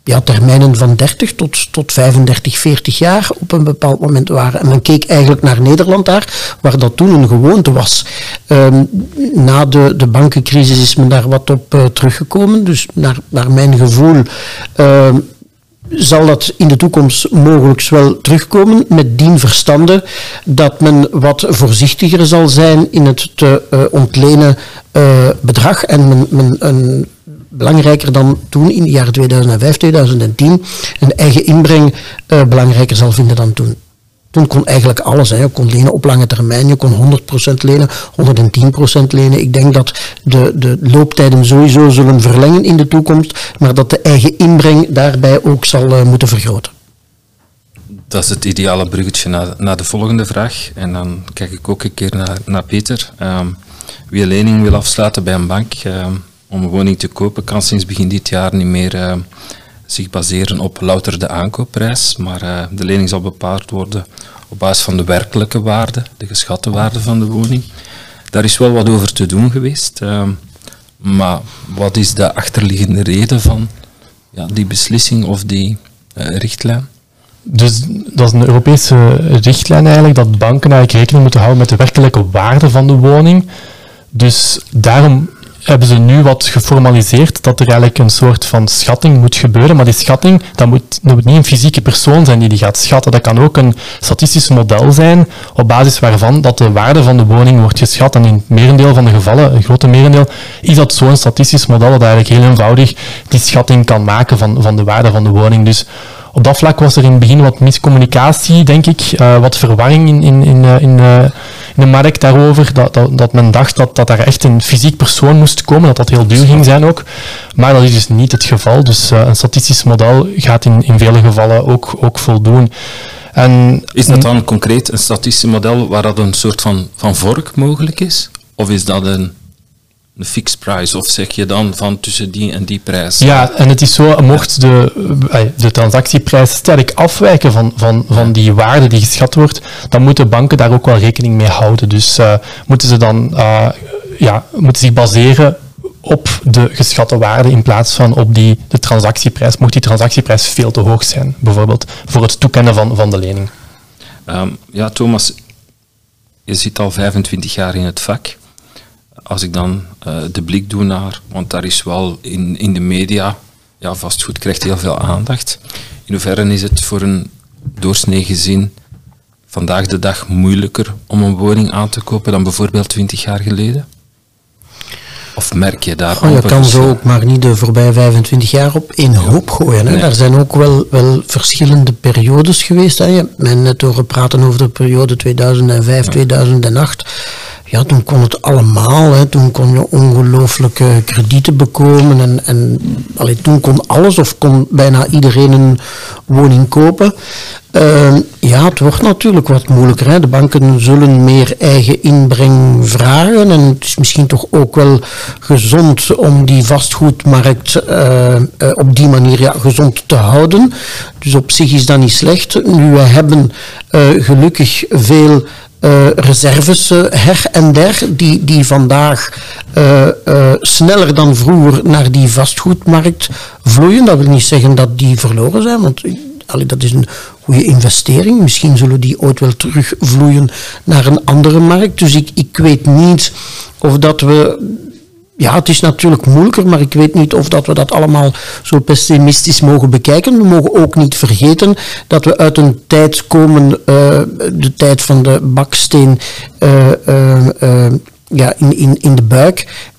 ja, termijnen van 30 tot, tot 35, 40 jaar op een bepaald moment waren. En men keek eigenlijk naar Nederland daar, waar dat toen een gewoonte was. Um, na de, de bankencrisis is men daar wat op uh, teruggekomen. Dus naar, naar mijn gevoel um, zal dat in de toekomst mogelijk wel terugkomen, met dien verstande dat men wat voorzichtiger zal zijn in het te uh, ontlenen uh, bedrag en men, men een belangrijker dan toen in de jaren 2005, 2010 een eigen inbreng uh, belangrijker zal vinden dan toen. Toen kon eigenlijk alles. Hè. Je kon lenen op lange termijn, je kon 100% lenen, 110% lenen. Ik denk dat de, de looptijden sowieso zullen verlengen in de toekomst, maar dat de eigen inbreng daarbij ook zal uh, moeten vergroten. Dat is het ideale bruggetje naar, naar de volgende vraag. En dan kijk ik ook een keer naar, naar Peter. Um, wie een lening wil afsluiten bij een bank, um, om een woning te kopen kan sinds begin dit jaar niet meer uh, zich baseren op louter de aankoopprijs, maar uh, de lening zal bepaald worden op basis van de werkelijke waarde, de geschatte waarde van de woning. Daar is wel wat over te doen geweest, uh, maar wat is de achterliggende reden van ja, die beslissing of die richtlijn? Dus dat is een Europese richtlijn eigenlijk, dat banken eigenlijk rekening moeten houden met de werkelijke waarde van de woning. Dus daarom hebben ze nu wat geformaliseerd dat er eigenlijk een soort van schatting moet gebeuren. Maar die schatting, dat moet, niet een fysieke persoon zijn die die gaat schatten. Dat kan ook een statistisch model zijn op basis waarvan dat de waarde van de woning wordt geschat. En in het merendeel van de gevallen, een grote merendeel, is dat zo'n statistisch model dat eigenlijk heel eenvoudig die schatting kan maken van, van de waarde van de woning. Dus op dat vlak was er in het begin wat miscommunicatie, denk ik, uh, wat verwarring in, in, in, uh, in, uh, in de markt daarover, dat, dat, dat men dacht dat, dat daar echt een fysiek persoon moest komen, dat dat heel duur ging zijn ook. Maar dat is dus niet het geval. Dus een statistisch model gaat in, in vele gevallen ook, ook voldoen. En, is dat dan concreet een statistisch model waar dat een soort van, van vork mogelijk is? Of is dat een een fixed price? Of zeg je dan van tussen die en die prijs? Ja, en het is zo, mocht de, eh, de transactieprijs sterk afwijken van, van, van die waarde die geschat wordt, dan moeten banken daar ook wel rekening mee houden. Dus uh, moeten ze dan uh, ja, moeten zich baseren op de geschatte waarde in plaats van op die, de transactieprijs. Mocht die transactieprijs veel te hoog zijn, bijvoorbeeld voor het toekennen van, van de lening. Um, ja, Thomas, je zit al 25 jaar in het vak als ik dan uh, de blik doe naar, want daar is wel in, in de media, ja, vastgoed krijgt heel veel aandacht. In hoeverre is het voor een doorsnee gezin vandaag de dag moeilijker om een woning aan te kopen dan bijvoorbeeld 20 jaar geleden? Of merk je daar... Oh, je kan zo ook maar niet de voorbije 25 jaar op één hoop gooien. Hè. Nee. Daar zijn ook wel, wel verschillende periodes geweest. Hè. Je hebt mij net horen praten over de periode 2005-2008. Ja, toen kon het allemaal. Hè. Toen kon je ongelooflijke kredieten bekomen. En, en allee, toen kon alles of kon bijna iedereen een woning kopen. Uh, ja, het wordt natuurlijk wat moeilijker. Hè. De banken zullen meer eigen inbreng vragen. En het is misschien toch ook wel gezond om die vastgoedmarkt uh, uh, op die manier ja, gezond te houden. Dus op zich is dat niet slecht. Nu, we hebben gelukkig veel uh, reserves uh, her en der, die, die vandaag uh, sneller dan vroeger naar die vastgoedmarkt vloeien. Dat wil niet zeggen dat die verloren zijn, want dat is een goede investering. Misschien zullen die ooit wel terugvloeien naar een andere markt. Dus ik, ik weet niet of dat we ja, het is natuurlijk moeilijker, maar ik weet niet of dat we dat allemaal zo pessimistisch mogen bekijken. We mogen ook niet vergeten dat we uit een tijd komen, uh, de tijd van de baksteen uh, uh, ja, in, in, in de buik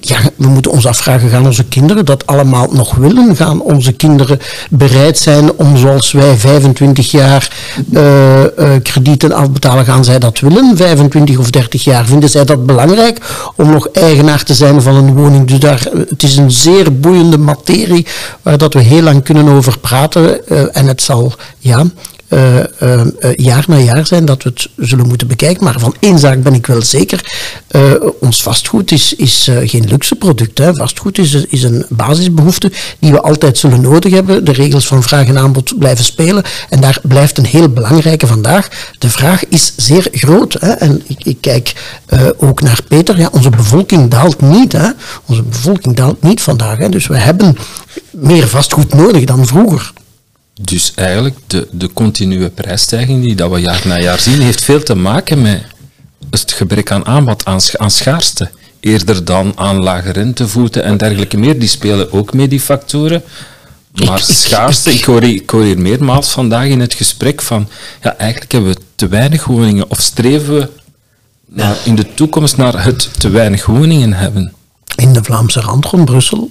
ja, we moeten ons afvragen, gaan onze kinderen dat allemaal nog willen? Gaan onze kinderen bereid zijn om zoals wij 25 jaar uh, kredieten afbetalen, gaan zij dat willen? 25 of 30 jaar, vinden zij dat belangrijk om nog eigenaar te zijn van een woning? Dus daar, het is een zeer boeiende materie waar dat we heel lang kunnen over praten en het zal, ja, uh, uh, jaar na jaar zijn dat we het zullen moeten bekijken. Maar van één zaak ben ik wel zeker. ons vastgoed is, is geen luxe product. Hè. Vastgoed is, is een basisbehoefte die we altijd zullen nodig hebben. De regels van vraag en aanbod blijven spelen. En daar blijft een heel belangrijke vandaag. De vraag is zeer groot. Hè. En ik, ik kijk ook naar Peter. Ja, onze bevolking daalt niet. Hè. Onze bevolking daalt niet vandaag. Hè. Dus we hebben meer vastgoed nodig dan vroeger. Dus eigenlijk de, de continue prijsstijging die dat we jaar na jaar zien, heeft veel te maken met het gebrek aan aanbod, aan, aan schaarste. Eerder dan aan lage rentevoeten en dergelijke meer. Die spelen ook mee, die factoren. Maar schaarste, ik hoor, ik hoor hier meermaals vandaag in het gesprek van, ja, eigenlijk hebben we te weinig woningen, of streven we naar, in de toekomst naar het te weinig woningen hebben? In de Vlaamse rand rond Brussel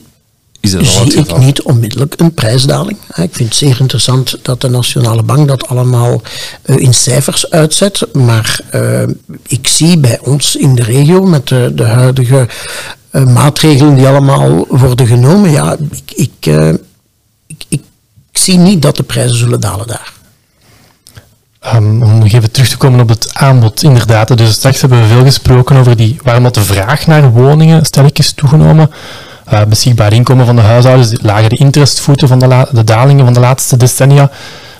is dat zie ik niet onmiddellijk een prijsdaling. Ik vind het zeer interessant dat de Nationale Bank dat allemaal uh, in cijfers uitzet. Maar uh, ik zie bij ons in de regio met de, de huidige uh, maatregelen die allemaal worden genomen, ja, ik, ik, ik, ik, zie niet dat de prijzen zullen dalen daar. Um, om nog even terug te komen op het aanbod, inderdaad. Dus straks hebben we veel gesproken over die, waarom dat de vraag naar woningen stellig is toegenomen uh, beschikbaar inkomen van de huishoudens, lagere interestvoeten van de, de dalingen van de laatste decennia.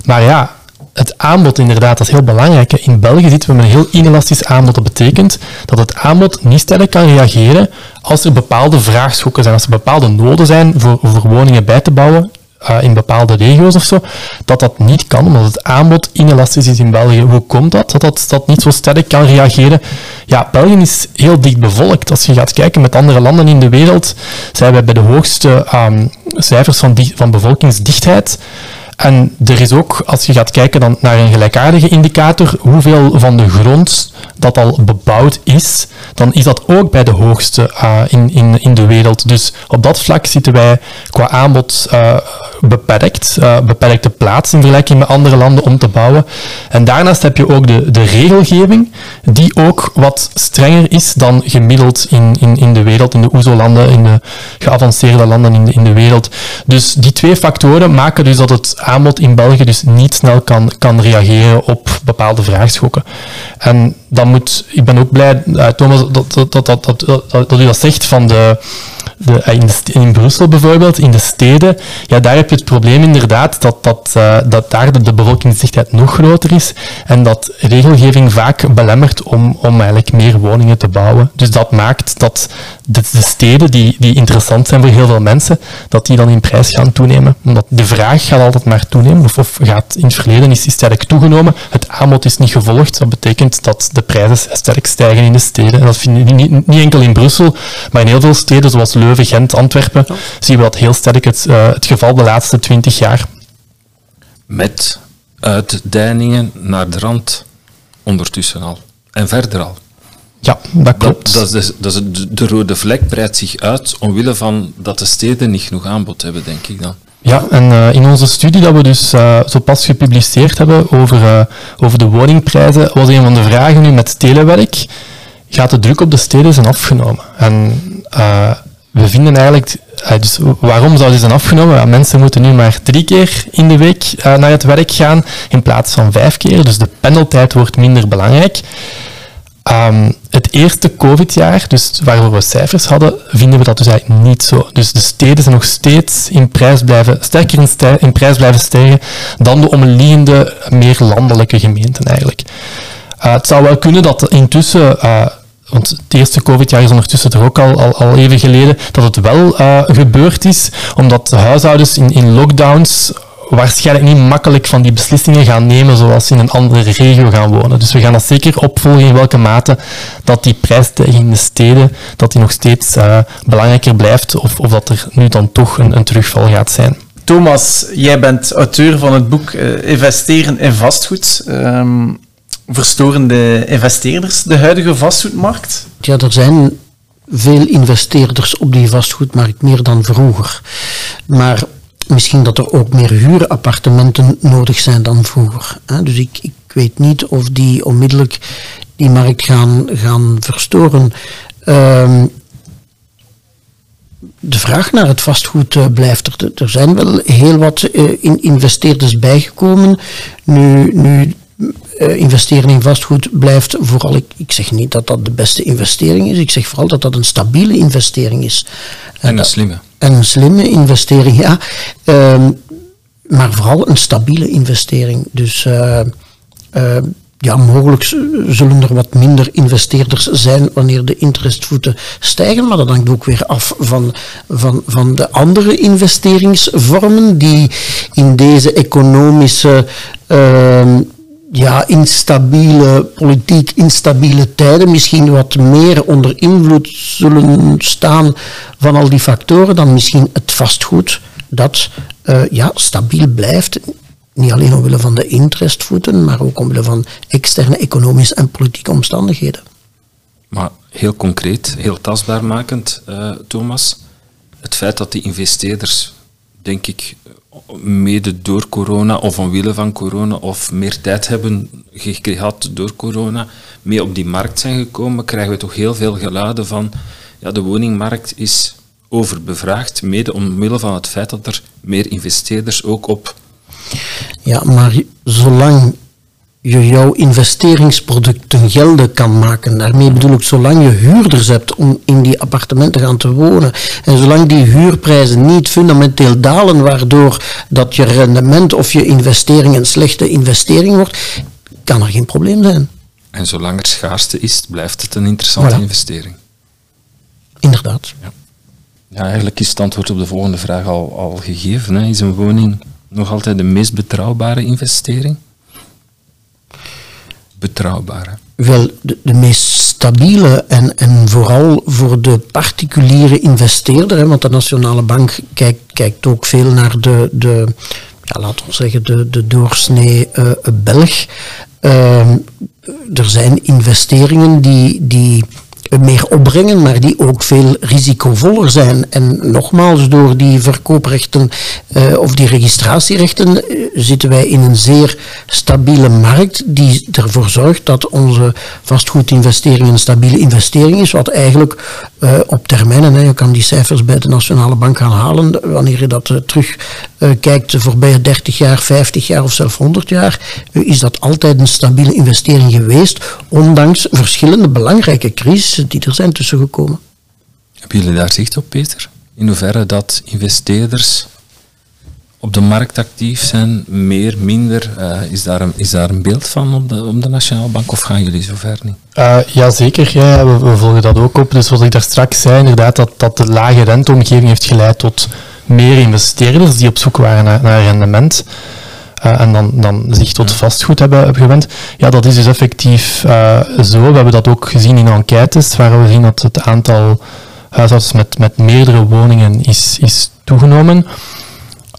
Maar ja, het aanbod inderdaad, dat is heel belangrijk. In België zitten we met een heel inelastisch aanbod. Dat betekent dat het aanbod niet sterk kan reageren als er bepaalde vraagschokken zijn, als er bepaalde noden zijn voor, voor woningen bij te bouwen uh, in bepaalde regio's of zo, dat dat niet kan, omdat het aanbod inelastisch is in België. Hoe komt dat? Dat dat, dat niet zo sterk kan reageren? Ja, België is heel dicht bevolkt. Als je gaat kijken met andere landen in de wereld, zijn wij bij de hoogste um, cijfers van, van bevolkingsdichtheid. En er is ook, als je gaat kijken dan naar een gelijkaardige indicator, hoeveel van de grond dat al bebouwd is, dan is dat ook bij de hoogste uh, in, in, in de wereld. Dus op dat vlak zitten wij qua aanbod uh, beperkt, uh, beperkte plaats in vergelijking met andere landen om te bouwen. En daarnaast heb je ook de, de regelgeving, die ook wat strenger is dan gemiddeld in, in, in de wereld, in de OESO-landen, in de geavanceerde landen in de, in de wereld. Dus die twee factoren maken dus dat het in België dus niet snel kan, kan reageren op bepaalde vraagschokken. En dan moet, ik ben ook blij, uh, Thomas, dat, dat, dat, dat u dat zegt van de, de, in, de, in, Brussel bijvoorbeeld, in de steden, ja, daar heb je het probleem inderdaad dat, dat, uh, dat daar de, bevolkingsdichtheid nog groter is en dat regelgeving vaak belemmert om, om eigenlijk meer woningen te bouwen. Dus dat maakt dat de, de, steden die, die interessant zijn voor heel veel mensen, dat die dan in prijs gaan toenemen. Omdat de vraag gaat altijd maar toenemen, of, of gaat in het verleden is die sterk toegenomen. Het aanbod is niet gevolgd. Dat betekent dat de prijzen sterk stijgen in de steden. En dat vind je niet, niet enkel in Brussel, maar in heel veel steden zoals Leuven, Gent, Antwerpen, zien we dat heel sterk het, uh, het geval de laatste twintig jaar. Met uitdeiningen naar de rand ondertussen al. En verder al. Ja, dat klopt. Dat, dat is, dat is de rode vlek breidt zich uit omwille van dat de steden niet genoeg aanbod hebben, denk ik dan. Ja, en uh, in onze studie dat we dus uh, zo pas gepubliceerd hebben over, uh, over de woningprijzen, was een van de vragen nu met telewerk, gaat de druk op de steden zijn afgenomen? En we vinden eigenlijk, dus waarom zou die zijn afgenomen? Mensen moeten nu maar drie keer in de week naar het werk gaan in plaats van vijf keer, dus de pendeltijd wordt minder belangrijk. Um, het eerste COVID-jaar, dus waarvoor we cijfers hadden, vinden we dat dus eigenlijk niet zo. Dus de steden zijn nog steeds in prijs blijven, sterker in, prijs blijven stijgen dan de omliggende, meer landelijke gemeenten eigenlijk. Uh, het zou wel kunnen dat intussen, want het eerste COVID-jaar is ondertussen toch ook al, al, even geleden, dat het wel uh, gebeurd is, omdat de huishoudens in, in lockdowns waarschijnlijk niet makkelijk van die beslissingen gaan nemen zoals ze in een andere regio gaan wonen. Dus we gaan dat zeker opvolgen in welke mate dat die prijsstijging in de steden dat die nog steeds uh, belangrijker blijft of, of dat er nu dan toch een, een terugval gaat zijn. Thomas, jij bent auteur van het boek uh, Investeren in vastgoed. Um, verstoren de investeerders de huidige vastgoedmarkt? Ja, er zijn veel investeerders op die vastgoedmarkt, meer dan vroeger. Maar misschien dat er ook meer huurappartementen nodig zijn dan vroeger. Dus ik, ik weet niet of die onmiddellijk die markt gaan, gaan verstoren. Um, de vraag naar het vastgoed uh, blijft er. Er zijn wel heel wat in investeerders bijgekomen. Nu, nu uh, investeren in vastgoed blijft vooral, ik, ik zeg niet dat dat de beste investering is, ik zeg vooral dat dat een stabiele investering is. En een slimme. En een slimme investering, ja. Um, maar vooral een stabiele investering. Dus ja, mogelijk zullen er wat minder investeerders zijn wanneer de interestvoeten stijgen, maar dat hangt ook weer af van, van, van de andere investeringsvormen die in deze economische uh, ja, instabiele, politiek instabiele tijden misschien wat meer onder invloed zullen staan van al die factoren dan misschien het vastgoed dat uh, ja, stabiel blijft niet alleen omwille van de interestvoeten, maar ook omwille van externe economische en politieke omstandigheden. Maar heel concreet, heel tastbaar makend, uh, Thomas, het feit dat die investeerders, denk ik, mede door corona of omwille van corona of meer tijd hebben gehad door corona, mee op die markt zijn gekomen, krijgen we toch heel veel geluiden van ja, de woningmarkt is overbevraagd, mede omwille van het feit dat er meer investeerders ook op ja, maar zolang je jouw investeringsproducten gelden kan maken. Daarmee bedoel ik, zolang je huurders hebt om in die appartementen gaan te wonen en zolang die huurprijzen niet fundamenteel dalen, waardoor dat je rendement of je investering een slechte investering wordt, kan er geen probleem zijn. En zolang er schaarste is, blijft het een interessante voilà. investering. Inderdaad. Ja. ja. eigenlijk is het antwoord op de volgende vraag al, al gegeven. Hè. Is een woning nog altijd de meest betrouwbare investering? Betrouwbare. Wel, de, de meest stabiele en, en vooral voor de particuliere investeerder, hè, want de Nationale Bank kijkt, kijkt ook veel naar de, de ja, laten we zeggen, de, de doorsnee uh, Belg. Uh, er zijn investeringen die, die meer opbrengen, maar die ook veel risicovoller zijn. En nogmaals, door die verkooprechten uh, of die registratierechten uh, zitten wij in een zeer stabiele markt die ervoor zorgt dat onze vastgoedinvestering een stabiele investering is, wat eigenlijk uh, op termijn, en je kan die cijfers bij de Nationale Bank gaan halen, wanneer je dat terug kijkt de voorbije 30 jaar, 50 jaar of zelfs 100 jaar, is dat altijd een stabiele investering geweest, ondanks verschillende belangrijke crises die er zijn tussengekomen. Hebben jullie daar zicht op, Peter? In hoeverre dat investeerders op de markt actief zijn, meer, minder? Uh, is, daar een, is daar een beeld van op de, op de Nationale Bank of gaan jullie zover niet? Uh, ja, zeker. Ja, we, we, volgen dat ook op. Dus wat ik daar straks zei, inderdaad, dat, dat de lage renteomgeving heeft geleid tot meer investeerders die op zoek waren naar, naar rendement. Uh, en dan, dan zich tot vastgoed hebben, hebben gewend. Ja, dat is dus effectief uh, zo. We hebben dat ook gezien in enquêtes, waar we zien dat het aantal huishoudens met, met meerdere woningen is, is toegenomen.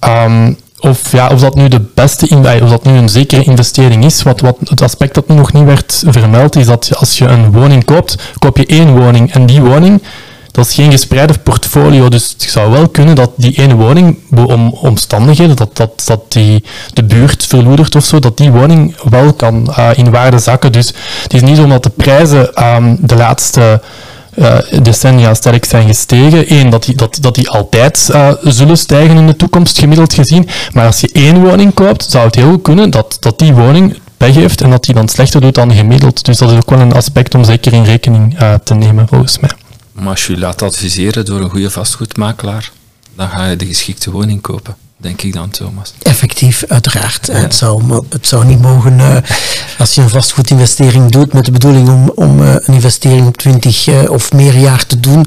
Um, of, ja, of dat nu de beste, of dat nu een zekere investering is. Wat, wat het aspect dat nu nog niet werd vermeld, is dat als je een woning koopt, koop je één woning. En die woning dat is geen gespreide portfolio, dus het zou wel kunnen dat die ene woning, om omstandigheden, dat, dat, dat die, de buurt verloedert of zo, dat die woning wel kan uh, in waarde zakken. Dus het is niet omdat de prijzen um, de laatste uh, decennia sterk zijn gestegen. Eén, dat die, dat, dat die altijd uh, zullen stijgen in de toekomst, gemiddeld gezien. Maar als je één woning koopt, zou het heel goed kunnen dat, dat die woning pech heeft en dat die dan slechter doet dan gemiddeld. Dus dat is ook wel een aspect om zeker in rekening te nemen, volgens mij. Maar als je je laat adviseren door een goede vastgoedmakelaar, dan ga je de geschikte woning kopen. denk ik dan, Thomas. Effectief, uiteraard. Het, zou, het zou niet mogen, eh, als je een vastgoedinvestering doet met de bedoeling om, om eh, een investering op 20 eh, of meer jaar te doen,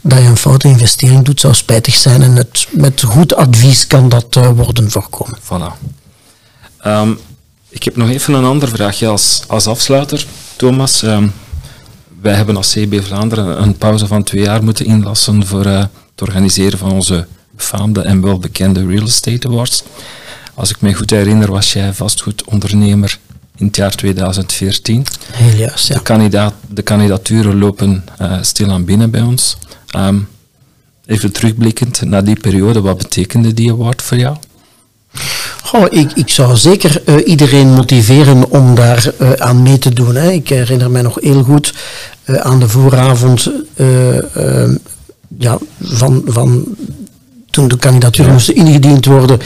dat je een foute investering doet, zou spijtig zijn. En het, met goed advies kan dat worden voorkomen. Voilà. Ehm, ik heb nog even een andere vraagje als, als afsluiter. Thomas, ehm, wij hebben als CB Vlaanderen een pauze van twee jaar moeten inlassen voor eh, het organiseren van onze befaamde en welbekende Real Estate Awards. Als ik me goed herinner, was jij vastgoedondernemer in het jaar 2014. Heel juist, ja. De, kandidaat, de kandidaturen lopen eh, stilaan binnen bij ons. Ehm, even terugblikkend naar die periode, wat betekende die award voor jou? Goh, ik, ik zou zeker eh, iedereen motiveren om daar eh, aan mee te doen. Hè. Ik herinner mij nog heel goed eh, aan de vooravond eh, eh, ja, van, van toen de kandidatuur moesten ingediend worden,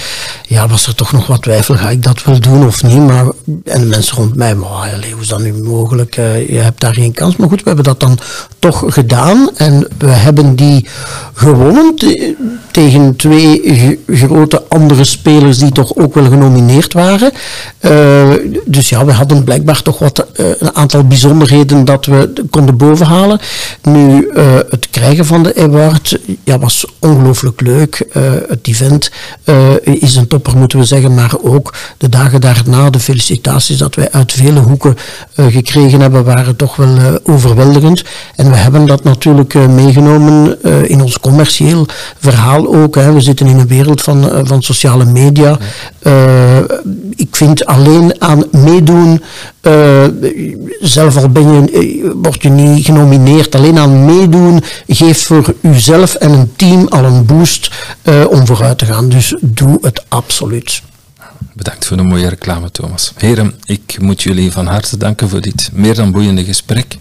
ja, was er toch nog wat twijfel, ga ik dat wel doen of niet? Maar, en de mensen rond mij, maar allee, hoe is dat nu mogelijk? Eh, je hebt daar geen kans. Maar goed, we hebben dat dan toch gedaan en we hebben die gewonnen te- tegen twee grote andere spelers die toch ook wel genomineerd waren. Eh, dus ja, we hadden blijkbaar toch wat, eh, een aantal bijzonderheden dat we konden bovenhalen. Nu, het krijgen van de award ja, was ongelooflijk leuk. Het event is een moeten we zeggen, maar ook de dagen daarna, de felicitaties dat wij uit vele hoeken eh, gekregen hebben, waren toch wel eh, overweldigend. En we hebben dat natuurlijk eh, meegenomen in ons commercieel verhaal ook. Hè. We zitten in een wereld van, van sociale media. Ik vind alleen aan meedoen, eh, zelf al ben je, eh, word je niet genomineerd, alleen aan meedoen geeft voor uzelf en een team al een boost eh, om vooruit te gaan. Dus doe het absoluut. Bedankt voor de mooie reclame, Thomas. Heren, ik moet jullie van harte danken voor dit meer dan boeiende gesprek.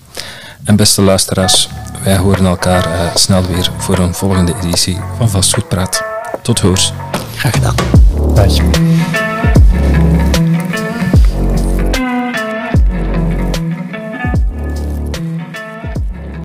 En beste luisteraars, wij horen elkaar eh, snel weer voor een volgende editie van Vastgoedpraat. Tot hoors. Graag gedaan. Dag.